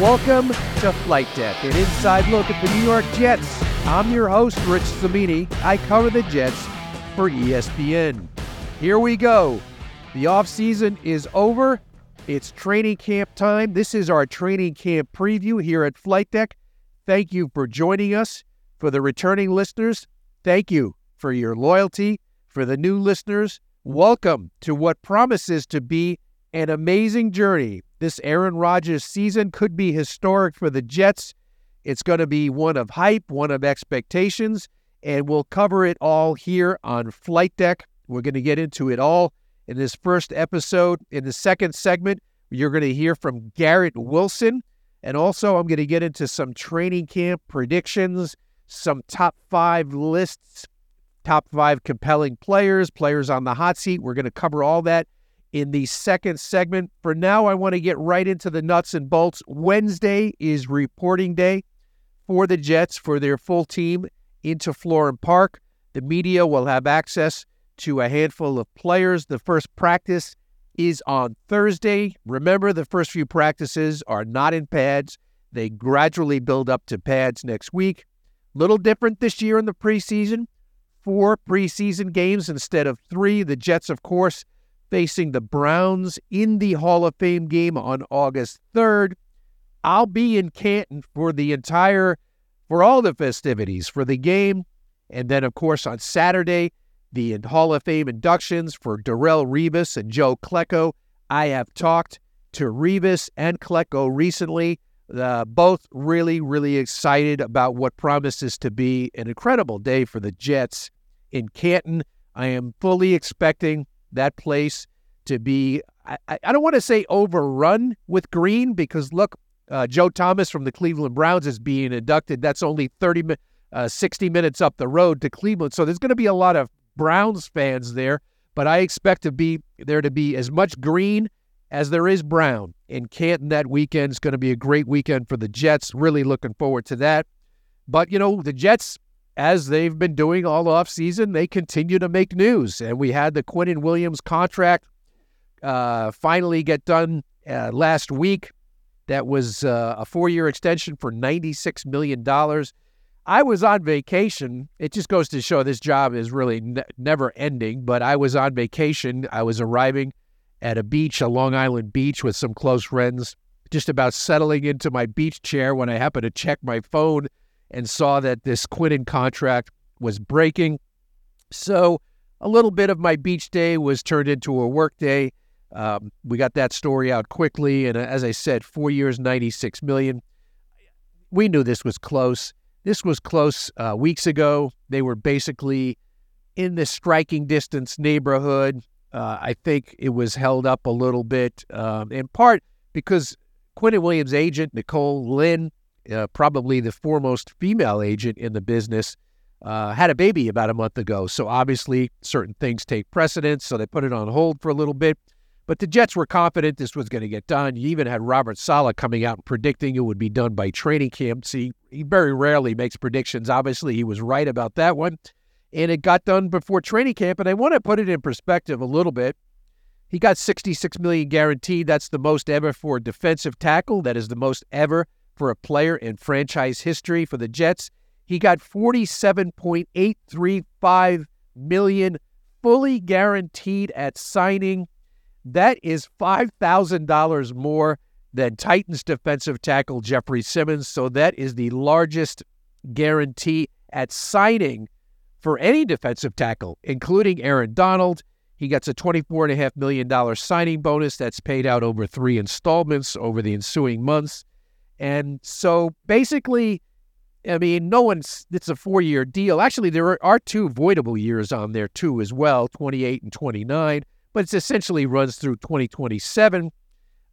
Welcome to Flight Deck, an inside look at the New York Jets. I'm your host, Rich Cimini. I cover the Jets for ESPN. Here we go. The offseason is over. It's training camp time. This is our training camp preview here at Flight Deck. Thank you for joining us. For the returning listeners, thank you for your loyalty. For the new listeners, welcome to what promises to be an amazing journey. This Aaron Rodgers season could be historic for the Jets. It's going to be one of hype, one of expectations, and we'll cover it all here on Flight Deck. We're going to get into it all in this first episode. In the second segment, you're going to hear from Garrett Wilson. And also, I'm going to get into some training camp predictions, some top five lists, top five compelling players, players on the hot seat. We're going to cover all that in the second segment. For now, I want to get right into the nuts and bolts. Wednesday is reporting day for the Jets for their full team into Florham Park. The media will have access to a handful of players. The first practice is on Thursday. Remember, the first few practices are not in pads. They gradually build up to pads next week. Little different this year in the preseason. Four preseason games instead of three. The Jets, of course, facing the Browns in the Hall of Fame game on August 3rd. I'll be in Canton for the entire, for all the festivities for the game. And then, of course, on Saturday, the Hall of Fame inductions for Darrelle Revis and Joe Klecko. I have talked to Revis and Klecko recently. Uh, both really, really excited about what promises to be an incredible day for the Jets in Canton. I am fully expecting that place to be, I, I don't want to say overrun with green because look, uh, Joe Thomas from the Cleveland Browns is being inducted. That's only 30, uh, 60 minutes up the road to Cleveland. So there's going to be a lot of Browns fans there, but I expect to be there to be as much green as there is brown in Canton that weekend. It's going to be a great weekend for the Jets. Really looking forward to that. But, you know, the Jets as they've been doing all off season, they continue to make news. And we had the Quinnen Williams contract uh, finally get done uh, last week. That was uh, a four year extension for $96 million. I was on vacation. It just goes to show this job is really ne- never ending, but I was on vacation. I was arriving at a beach, a Long Island beach, with some close friends, just about settling into my beach chair when I happened to check my phone and saw that this Quinnen contract was breaking. So a little bit of my beach day was turned into a work day. Um, we got that story out quickly, and uh, as I said, four years, ninety-six million. We knew this was close. This was close uh, weeks ago. They were basically in the striking distance neighborhood. Uh, I think it was held up a little bit, um, in part because Quinnen Williams' agent Nicole Lynn uh, probably the foremost female agent in the business, uh, had a baby about a month ago. So obviously, certain things take precedence. So they put it on hold for a little bit. But the Jets were confident this was going to get done. You even had Robert Saleh coming out and predicting it would be done by training camp. See, he very rarely makes predictions. Obviously, he was right about that one. And it got done before training camp. And I want to put it in perspective a little bit. He got 66 million guaranteed. That's the most ever for a defensive tackle. That is the most ever for a player in franchise history for the Jets. He got 47.835 million fully guaranteed at signing. That is $5,000 more than Titans defensive tackle Jeffrey Simmons. So that is the largest guarantee at signing for any defensive tackle, including Aaron Donald. He gets a $24.5 million signing bonus that's paid out over three installments over the ensuing months. And so basically, I mean, no one's, it's a four year deal. Actually, there are, two voidable years on there too, as well 28 and 29, but it essentially runs through 2027.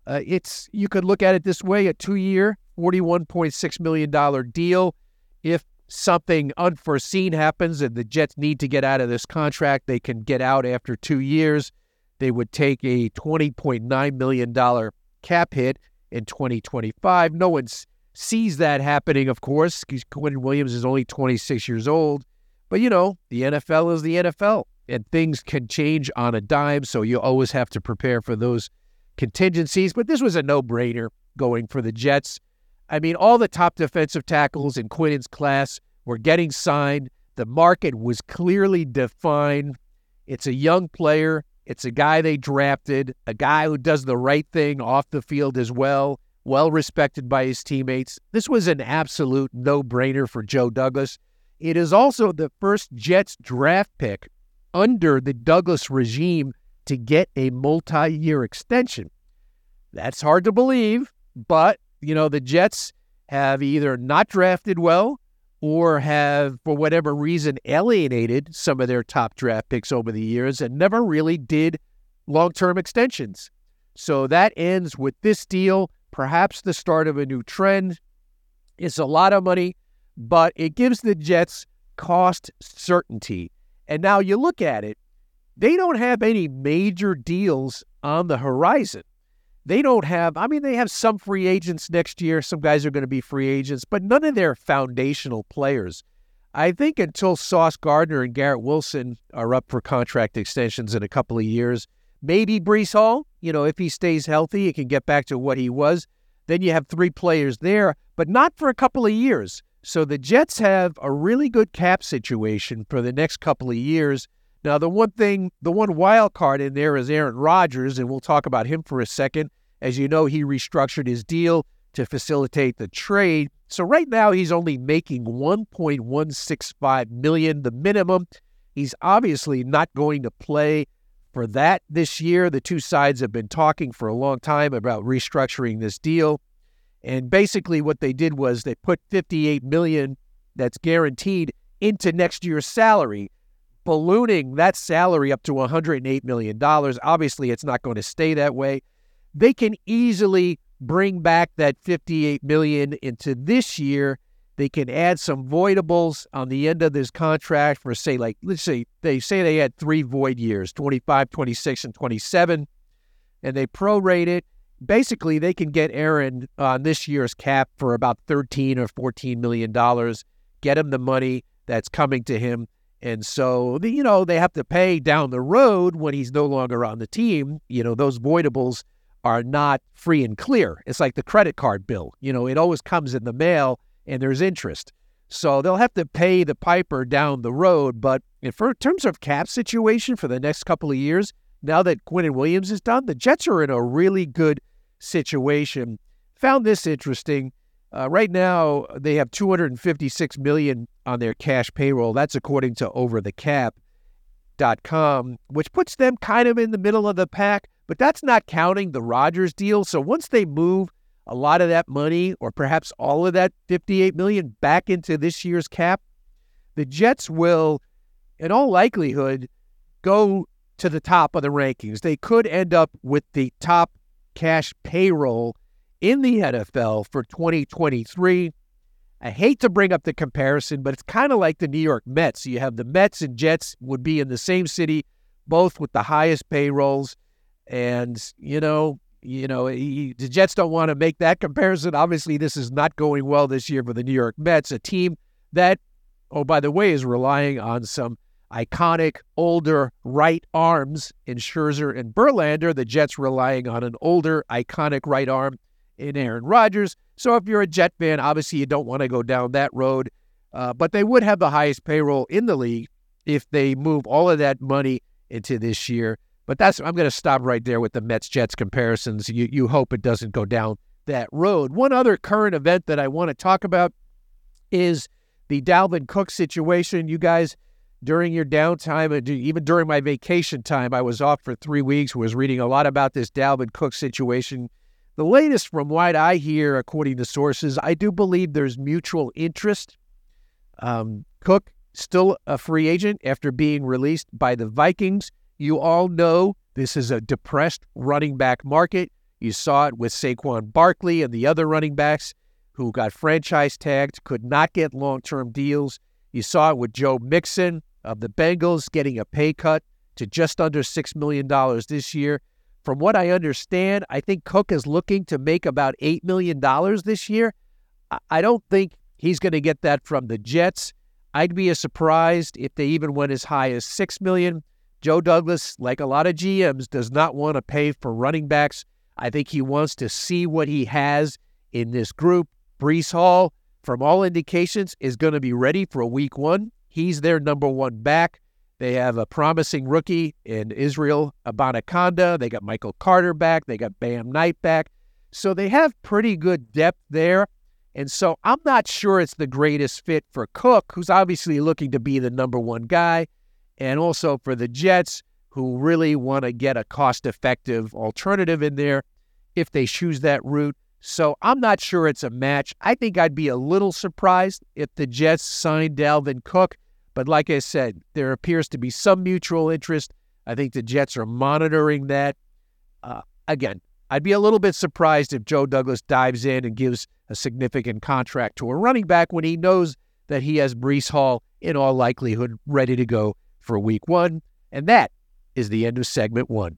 Uh, it's, you could look at it this way a two year, $41.6 million deal. If something unforeseen happens and the Jets need to get out of this contract, they can get out after two years. They would take a $20.9 million cap hit in 2025. No one sees that happening, of course, because Quinnen Williams is only 26 years old. But, you know, the NFL is the NFL, and things can change on a dime. So you always have to prepare for those contingencies. But this was a no brainer going for the Jets. I mean, all the top defensive tackles in Quinnen's class were getting signed. The market was clearly defined. It's a young player. It's a guy they drafted, a guy who does the right thing off the field as well, well respected by his teammates. This was an absolute no brainer for Joe Douglas. It is also the first Jets draft pick under the Douglas regime to get a multi year extension. That's hard to believe, but you know, the Jets have either not drafted well or have, for whatever reason, alienated some of their top draft picks over the years and never really did long term extensions. So that ends with this deal, perhaps the start of a new trend. It's a lot of money, but it gives the Jets cost certainty. And now you look at it, they don't have any major deals on the horizon they don't have, I mean, they have some free agents next year. Some guys are going to be free agents, but none of their foundational players. I think until Sauce Gardner and Garrett Wilson are up for contract extensions in a couple of years, maybe Breece Hall, you know, if he stays healthy, he can get back to what he was. Then you have three players there, but not for a couple of years. So the Jets have a really good cap situation for the next couple of years. Now, the one thing, the one wild card in there is Aaron Rodgers, and we'll talk about him for a second. As you know, he restructured his deal to facilitate the trade. So right now he's only making 1.165 million, the minimum. He's obviously not going to play for that this year. The two sides have been talking for a long time about restructuring this deal. And basically what they did was they put 58 million that's guaranteed into next year's salary ballooning that salary up to $108 million. Obviously, it's not going to stay that way. They can easily bring back that 58 million into this year. They can add some voidables on the end of this contract for say like let's say they say they had three void years, 25, 26 and 27 and they prorate it. Basically, they can get Aaron on this year's cap for about 13 or 14 million dollars, get him the money that's coming to him and so, you know, they have to pay down the road when he's no longer on the team. You know, those voidables are not free and clear. It's like the credit card bill. You know, it always comes in the mail and there's interest. So they'll have to pay the piper down the road. But in terms of cap situation for the next couple of years, now that Quinnen Williams is done, the Jets are in a really good situation. Found this interesting. Uh, right now, they have 256 million on their cash payroll. That's according to OverTheCap.com, which puts them kind of in the middle of the pack. But that's not counting the Rodgers deal. So once they move a lot of that money, or perhaps all of that 58 million, back into this year's cap, the Jets will, in all likelihood, go to the top of the rankings. They could end up with the top cash payroll in the NFL for 2023. I hate to bring up the comparison, but it's kind of like the New York Mets. You have the Mets and Jets would be in the same city, both with the highest payrolls, and you know, you know, the Jets don't want to make that comparison. Obviously, this is not going well this year for the New York Mets, a team that, oh by the way, is relying on some iconic older right arms in Scherzer and Verlander. The Jets relying on an older iconic right arm in Aaron Rodgers. So if you're a Jet fan, obviously you don't want to go down that road. Uh, but they would have the highest payroll in the league if they move all of that money into this year. But that's I'm going to stop right there with the Mets Jets comparisons. You you hope it doesn't go down that road. One other current event that I want to talk about is the Dalvin Cook situation. You guys, during your downtime even during my vacation time, I was off for three weeks. Was reading a lot about this Dalvin Cook situation. The latest from what I hear, according to sources, I do believe there's mutual interest. Um, Cook, still a free agent after being released by the Vikings. You all know this is a depressed running back market. You saw it with Saquon Barkley and the other running backs who got franchise tagged, could not get long term deals. You saw it with Joe Mixon of the Bengals getting a pay cut to just under $6 million this year. From what I understand, I think Cook is looking to make about $8 million this year. I don't think he's going to get that from the Jets. I'd be surprised if they even went as high as 6 million. Joe Douglas, like a lot of GMs, does not want to pay for running backs. I think he wants to see what he has in this group. Breece Hall, from all indications, is going to be ready for week one. He's their number one back. They have a promising rookie in Israel Abanikanda. They got Michael Carter back. They got Bam Knight back. So they have pretty good depth there. And so I'm not sure it's the greatest fit for Cook, who's obviously looking to be the number one guy, and also for the Jets, who really want to get a cost effective alternative in there if they choose that route. So I'm not sure it's a match. I think I'd be a little surprised if the Jets signed Dalvin Cook. But like I said, there appears to be some mutual interest. I think the Jets are monitoring that. Uh, again, I'd be a little bit surprised if Joe Douglas dives in and gives a significant contract to a running back when he knows that he has Breece Hall in all likelihood ready to go for week one. And that is the end of segment one.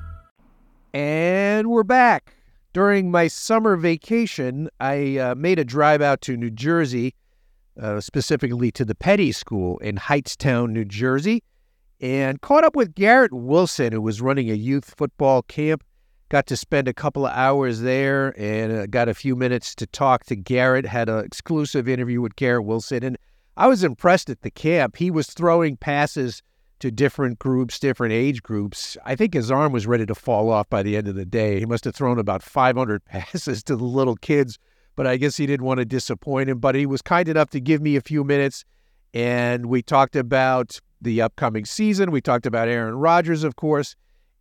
And we're back. During my summer vacation, I uh, made a drive out to New Jersey, uh, specifically to the Peddie School in Hightstown, New Jersey, and caught up with Garrett Wilson, who was running a youth football camp. Got to spend a couple of hours there and uh, got a few minutes to talk to Garrett. Had an exclusive interview with Garrett Wilson, and I was impressed at the camp. He was throwing passes to different groups, different age groups. I think his arm was ready to fall off by the end of the day. He must have thrown about 500 passes to the little kids, but I guess he didn't want to disappoint him. But he was kind enough to give me a few minutes, and we talked about the upcoming season. We talked about Aaron Rodgers, of course,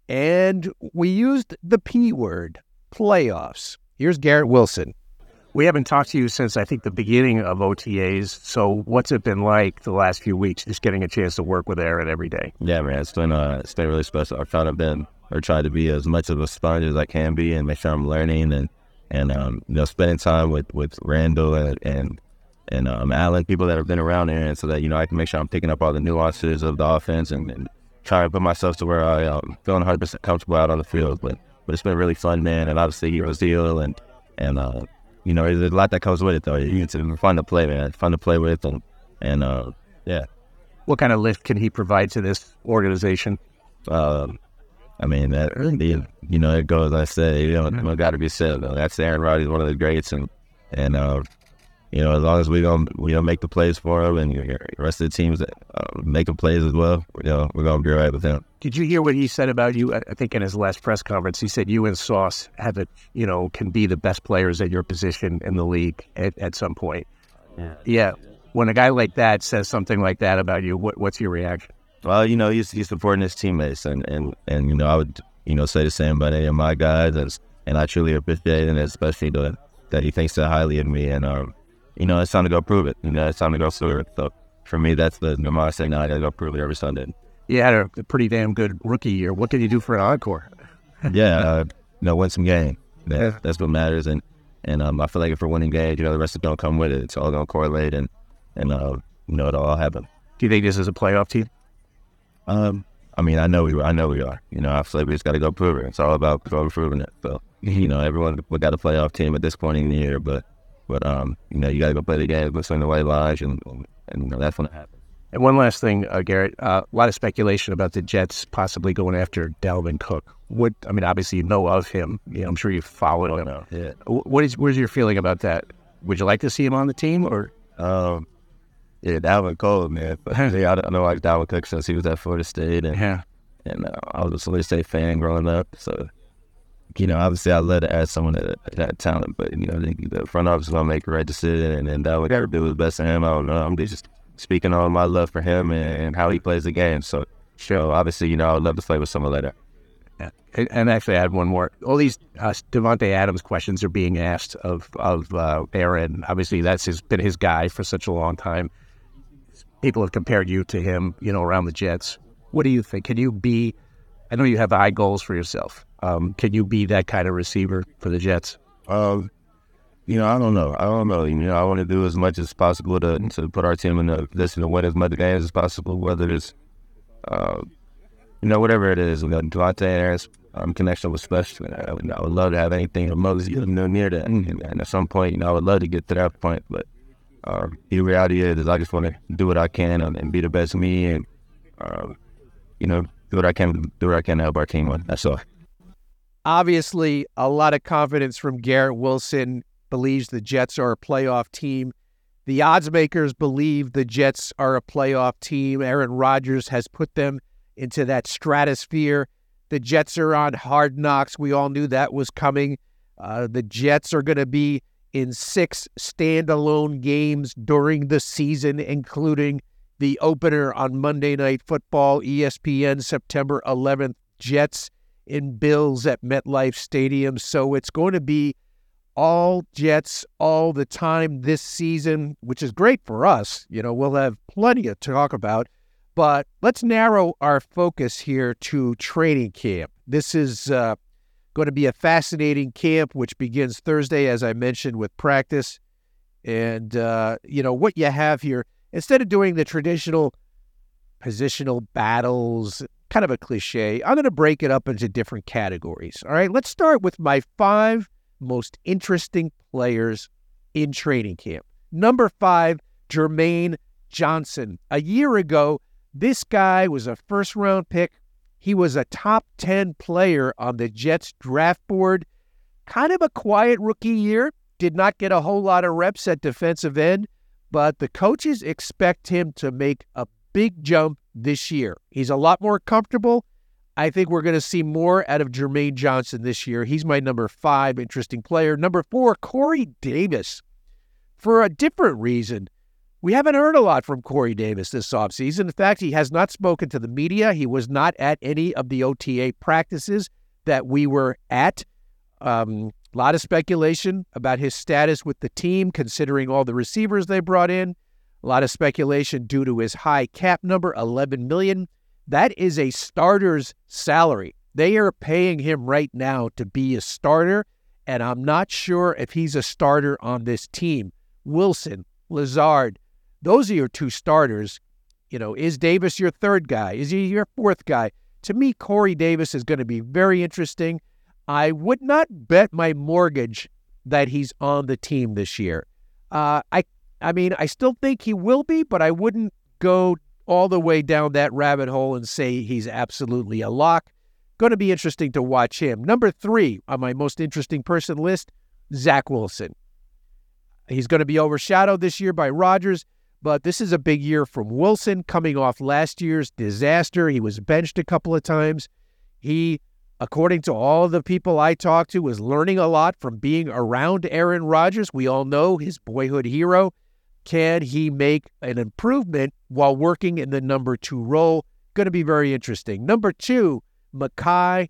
and we used the P word playoffs. Here's Garrett Wilson. We haven't talked to you since I think the beginning of OTAs. So what's it been like the last few weeks, just getting a chance to work with Aaron every day? Yeah, man, it's been uh, it's been really special. I've tried to been or tried to be as much of a sponge as I can be, and make sure I'm learning and and um, you know spending time with with Randall and and and um, Allen, people that have been around and so that you know I can make sure I'm picking up all the nuances of the offense and, and trying to put myself to where I um, feeling 100 percent comfortable out on the field. But but it's been really fun, man, and obviously Heroes Deal and and uh, you know, there's a lot that comes with it, though. It's fun to play, man. Fun to play with, and and uh, yeah. What kind of lift can he provide to this organization? Um, I mean, that you know, it goes. I say, you know, got to be said. Though. That's Aaron Rodgers, one of the greats, and and uh, you know, as long as we don't we don't make the plays for him, and the rest of the teams that uh, making plays as well, you know, we're gonna be right with him. Did you hear what he said about you? I think in his last press conference, he said you and Sauce have it, you know, can be the best players at your position in the league at, at some point. Yeah. yeah. When a guy like that says something like that about you, what, what's your reaction? Well, you know, he's, he's supporting his teammates, and, and, and you know, I would you know say the same about any of my guys, and, and I truly appreciate it, especially the, that he thinks so highly of me, and um, you know, it's time to go prove it. You know, it's time to go prove it. So for me, that's the, the mindset now. I got to go prove it every Sunday. You had a pretty damn good rookie year. What can you do for an encore? yeah, uh, you know, win some game. That, yeah. That's what matters. And and um, I feel like if we're winning games, you know, the rest of it don't come with it. It's all going to correlate, and and uh, you know, it'll all happen. Do you think this is a playoff team? Um, I mean, I know we, I know we are. You know, I feel like we just got to go prove it. It's all about proving it. So, you know, everyone we got a playoff team at this point in the year, but but um, you know, you got to go play the game, listen to the white lines, and and you know that's going to happen. And one last thing, uh, Garrett, uh, a lot of speculation about the Jets possibly going after Dalvin Cook. What I mean, obviously you know of him. You know, I'm sure you followed him. Know, yeah. What is where's your feeling about that? Would you like to see him on the team or? Um, yeah, Dalvin Cook, man. But, yeah, I, I know like Dalvin Cook since he was at Florida State, and yeah, and uh, I was a Florida State fan growing up. So, you know, obviously I'd love to add someone that had talent, but you know, the front office is gonna make the right decision, and then Dalvin Cook do his best for him. I don't know. I'm just speaking on my love for him and, and how he plays the game. So, sure, obviously, you know, I would love to play with someone like that. Yeah. And actually, I had one more. All these uh, Davante Adams questions are being asked of of uh, Aaron. Obviously, that's his, been his guy for such a long time. People have compared you to him, you know, around the Jets. What do you think? Can you be I know you have high goals for yourself. Um, can you be that kind of receiver for the Jets? Um, you know, I don't know. I don't know. You know, I want to do as much as possible to to put our team in a position to win as much games as possible. Whether it's, uh, you know, whatever it is. You know, Davante Adams um, connection was special. And I, I would love to have anything remotely you know, near that. And, and, at some point, you know, I would love to get to that point. But uh, the reality is, is I just want to do what I can and, and be the best me, and uh, you know, do what I can, do what I can to help our team win. That's all. Obviously, a lot of confidence from Garrett Wilson. Believes the Jets are a playoff team. The odds makers believe the Jets are a playoff team. Aaron Rodgers has put them into that stratosphere. The Jets are on hard knocks. We all knew that was coming. Uh, the Jets are going to be in six standalone games during the season, including the opener on Monday Night Football, ESPN, September 11th. Jets in Bills at MetLife Stadium. So it's going to be all Jets all the time this season, which is great for us. You know, we'll have plenty to talk about. But let's narrow our focus here to training camp. This is uh, going to be a fascinating camp, which begins Thursday, as I mentioned, with practice. And, uh, you know, what you have here, instead of doing the traditional positional battles, kind of a cliche, I'm going to break it up into different categories. All right, let's start with my five most interesting players in training camp. Number five, Jermaine Johnson. A year ago, this guy was a first round pick. He was a top 10 player on the Jets draft board. Kind of a quiet rookie year. Did not get a whole lot of reps at defensive end, but the coaches expect him to make a big jump this year. He's a lot more comfortable. I think we're going to see more out of Jermaine Johnson this year. He's my number five interesting player. Number four, Corey Davis. For a different reason, we haven't heard a lot from Corey Davis this offseason. In fact, he has not spoken to the media. He was not at any of the OTA practices that we were at. Um, a lot of speculation about his status with the team, considering all the receivers they brought in. A lot of speculation due to his high cap number, 11 million. That is a starter's salary. They are paying him right now to be a starter, and I'm not sure if he's a starter on this team. Wilson, Lazard, those are your two starters. You know, is Davis your third guy? Is he your fourth guy? To me, Corey Davis is going to be very interesting. I would not bet my mortgage that he's on the team this year. Uh, I, I mean, I still think he will be, but I wouldn't go all the way down that rabbit hole and say he's absolutely a lock. Going to be interesting to watch him. Number three on my most interesting person list, Zach Wilson. He's going to be overshadowed this year by Rodgers. But this is a big year from Wilson coming off last year's disaster. He was benched a couple of times. He, according to all the people I talked to, was learning a lot from being around Aaron Rodgers. We all know his boyhood hero. Can he make an improvement while working in the number two role? Going to be very interesting. Number two, Mekhi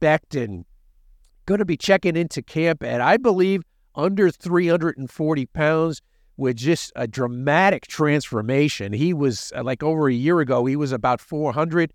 Becton. Going to be checking into camp at, I believe, under 340 pounds with just a dramatic transformation. He was uh, like over a year ago, he was about 400.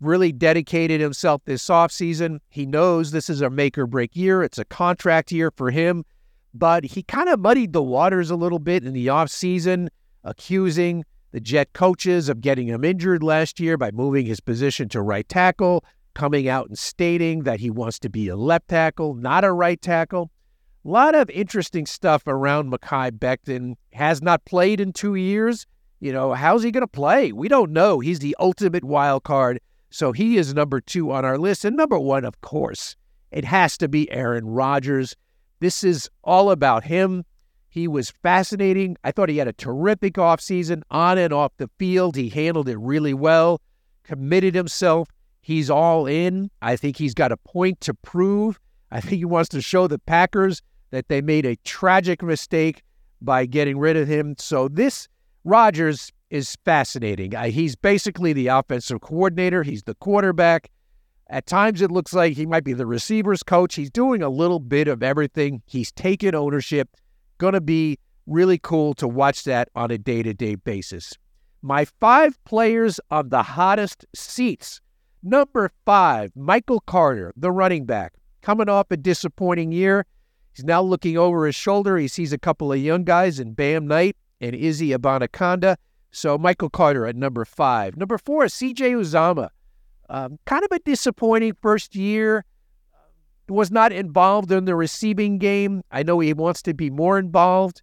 Really dedicated himself this offseason. He knows this is a make or break year. It's a contract year for him, but he kind of muddied the waters a little bit in the offseason, accusing the Jet coaches of getting him injured last year by moving his position to right tackle, coming out and stating that he wants to be a left tackle, not a right tackle. A lot of interesting stuff around Mekhi Becton. Has not played in two years. You know, how's he going to play? We don't know. He's the ultimate wild card. So he is number two on our list. And number one, of course, it has to be Aaron Rodgers. This is all about him. He was fascinating. I thought he had a terrific offseason on and off the field. He handled it really well, committed himself. He's all in. I think he's got a point to prove. I think he wants to show the Packers that they made a tragic mistake by getting rid of him. So this Rodgers is fascinating. Uh, he's basically the offensive coordinator. He's the quarterback. At times, it looks like he might be the receivers coach. He's doing a little bit of everything. He's taken ownership. Going to be really cool to watch that on a day to day basis. My five players on the hottest seats. Number five, Michael Carter, the running back, coming off a disappointing year. He's now looking over his shoulder. He sees a couple of young guys in Bam Knight and Izzy Abanikanda. So Michael Carter at number five. Number four, CJ Uzomah. Um, kind of a disappointing first year. Was not involved in the receiving game. I know he wants to be more involved.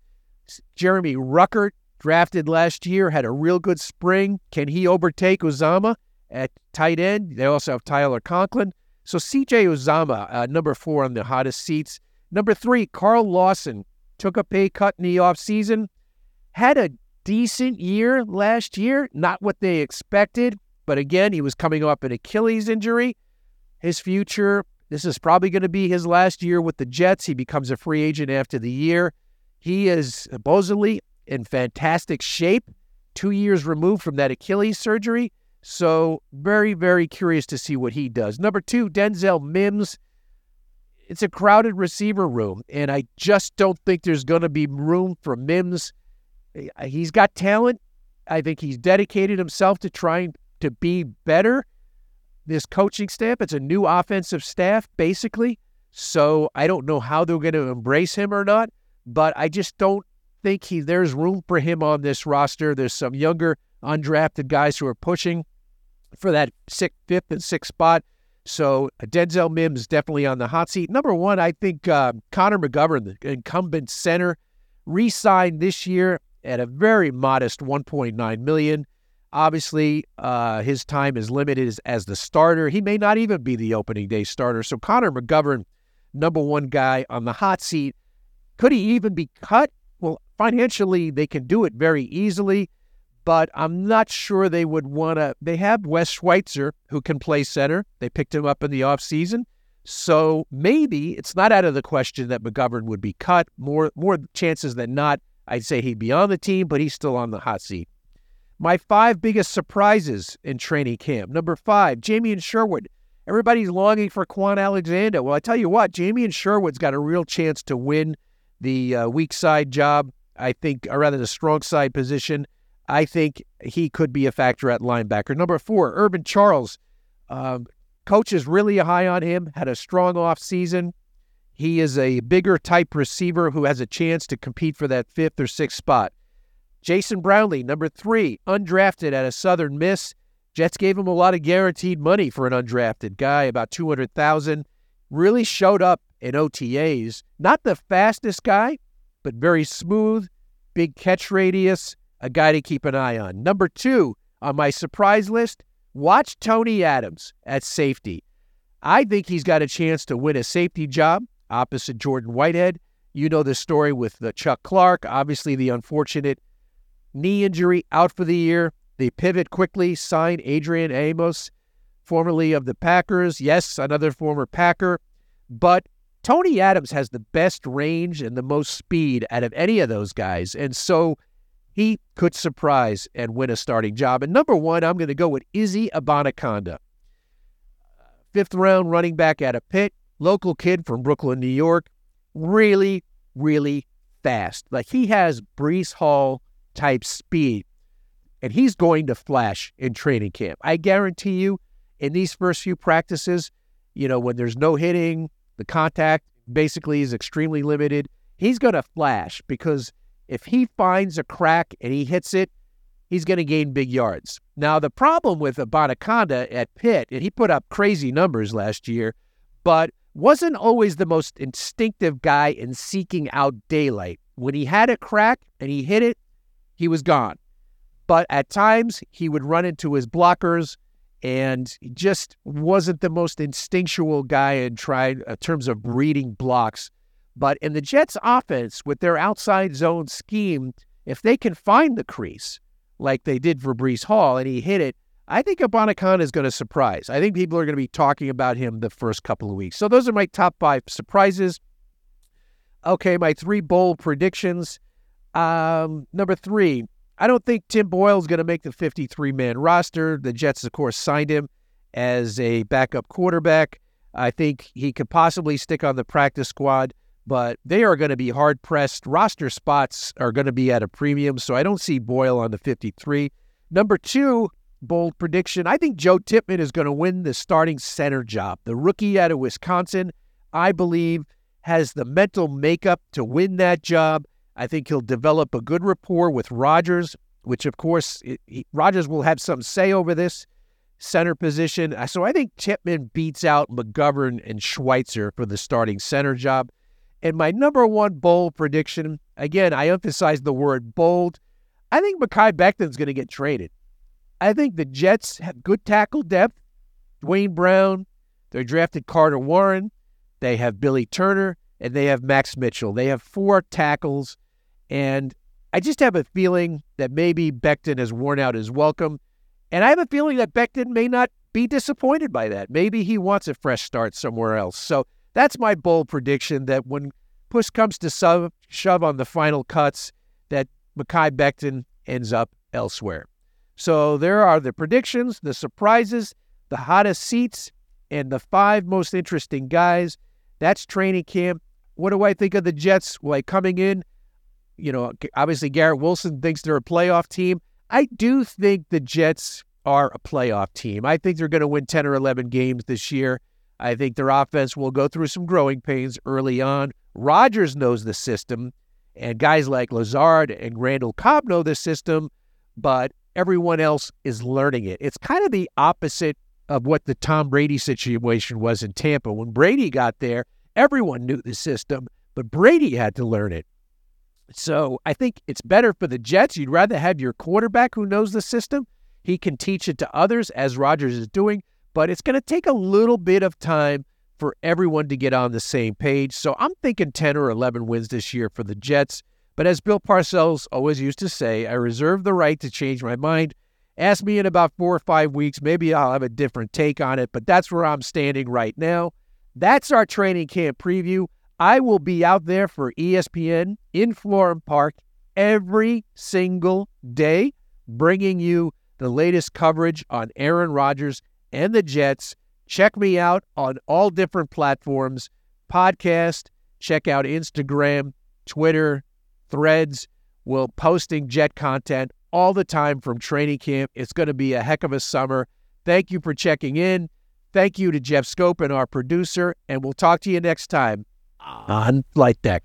Jeremy Ruckert, drafted last year, had a real good spring. Can he overtake Uzomah at tight end? They also have Tyler Conklin. So CJ Uzomah, uh, number four on the hottest seats. Number three, Carl Lawson took a pay cut in the offseason. Had a decent year last year, not what they expected. But again, he was coming off an Achilles injury. His future, this is probably going to be his last year with the Jets. He becomes a free agent after the year. He is supposedly in fantastic shape, two years removed from that Achilles surgery. So, very, very curious to see what he does. Number two, Denzel Mims. It's a crowded receiver room, and I just don't think there's going to be room for Mims. He's got talent. I think he's dedicated himself to trying to be better. This coaching staff, it's a new offensive staff, basically. So I don't know how they're going to embrace him or not, but I just don't think he there's room for him on this roster. There's some younger undrafted guys who are pushing for that sixth, fifth, and sixth spot. So Denzel Mims definitely on the hot seat. Number one, I think uh, Connor McGovern, the incumbent center, re-signed this year at a very modest 1.9 million. Obviously, uh, his time is limited as, as the starter. He may not even be the opening day starter. So Connor McGovern, number one guy on the hot seat. Could he even be cut? Well, financially, they can do it very easily, but I'm not sure they would want to. They have Wes Schweitzer, who can play center. They picked him up in the offseason. So maybe it's not out of the question that McGovern would be cut. More, more chances than not, I'd say he'd be on the team, but he's still on the hot seat. My five biggest surprises in training camp. Number five, Jamien Sherwood. Everybody's longing for Kwon Alexander. Well, I tell you what, Jamien Sherwood's got a real chance to win the uh, weak side job. I think, or rather the strong side position. I think he could be a factor at linebacker. Number four, Irvin Charles. Um, coach is really high on him, had a strong off season. He is a bigger type receiver who has a chance to compete for that fifth or sixth spot. Jason Brownlee, number three, undrafted at a Southern Miss. Jets gave him a lot of guaranteed money for an undrafted guy, about 200000 Really showed up in OTAs. Not the fastest guy, but very smooth, big catch radius, a guy to keep an eye on. Number two on my surprise list, watch Tony Adams at safety. I think he's got a chance to win a safety job opposite Jordan Whitehead. You know the story with the Chuck Clark, obviously the unfortunate knee injury out for the year. They pivot quickly, sign Adrian Amos, formerly of the Packers. Yes, another former Packer, but Tony Adams has the best range and the most speed out of any of those guys. And so he could surprise and win a starting job. And number one, I'm going to go with Izzy Abanikanda. Fifth round running back out of Pitt, local kid from Brooklyn, New York. Really, really fast. Like he has Breece Hall type speed. And he's going to flash in training camp. I guarantee you, in these first few practices, you know, when there's no hitting, the contact basically is extremely limited. He's going to flash because if he finds a crack and he hits it, he's going to gain big yards. Now, the problem with Abanikanda at Pitt, and he put up crazy numbers last year, but wasn't always the most instinctive guy in seeking out daylight. When he had a crack and he hit it, he was gone. But at times, he would run into his blockers and he just wasn't the most instinctual guy in in uh, terms of reading blocks. But in the Jets' offense, with their outside zone scheme, if they can find the crease like they did for Breece Hall and he hit it, I think Abanikanda is going to surprise. I think people are going to be talking about him the first couple of weeks. So those are my top five surprises. Okay, my three bold predictions. Um, number three, I don't think Tim Boyle is going to make the 53 man roster. The Jets, of course, signed him as a backup quarterback. I think he could possibly stick on the practice squad, but they are going to be hard pressed. Roster spots are going to be at a premium, so I don't see Boyle on the 53. Number two, bold prediction. I think Joe Tippmann is going to win the starting center job. The rookie out of Wisconsin, I believe, has the mental makeup to win that job. I think he'll develop a good rapport with Rodgers, which, of course, Rodgers will have some say over this center position. Uh, so I think Tippmann beats out McGovern and Schweitzer for the starting center job. And my number one bold prediction, again, I emphasize the word bold. I think Mekhi Becton's going to get traded. I think the Jets have good tackle depth. Duane Brown, they drafted Carter Warren, they have Billy Turner, and they have Max Mitchell. They have four tackles, and I just have a feeling that maybe Becton has worn out his welcome. And I have a feeling that Becton may not be disappointed by that. Maybe he wants a fresh start somewhere else. So that's my bold prediction that when push comes to shove, shove on the final cuts, that Mekhi Becton ends up elsewhere. So there are the predictions, the surprises, the hottest seats, and the five most interesting guys. That's training camp. What do I think of the Jets? Like coming in, you know, obviously Garrett Wilson thinks they're a playoff team. I do think the Jets are a playoff team. I think they're going to win 10 or 11 games this year. I think their offense will go through some growing pains early on. Rodgers knows the system, and guys like Lazard and Randall Cobb know the system, but everyone else is learning it. It's kind of the opposite of what the Tom Brady situation was in Tampa. When Brady got there, everyone knew the system, but Brady had to learn it. So I think it's better for the Jets. You'd rather have your quarterback who knows the system. He can teach it to others, as Rodgers is doing, but it's going to take a little bit of time for everyone to get on the same page. So I'm thinking 10 or 11 wins this year for the Jets. But as Bill Parcells always used to say, I reserve the right to change my mind. Ask me in about four or five weeks. Maybe I'll have a different take on it, but that's where I'm standing right now. That's our training camp preview. I will be out there for ESPN in Florham Park every single day, bringing you the latest coverage on Aaron Rodgers and the Jets. Check me out on all different platforms podcast, check out Instagram, Twitter, threads. We're posting Jet content all the time from training camp. It's going to be a heck of a summer. Thank you for checking in. Thank you to Jeff Scope and our producer, and we'll talk to you next time ah. on Flight Deck.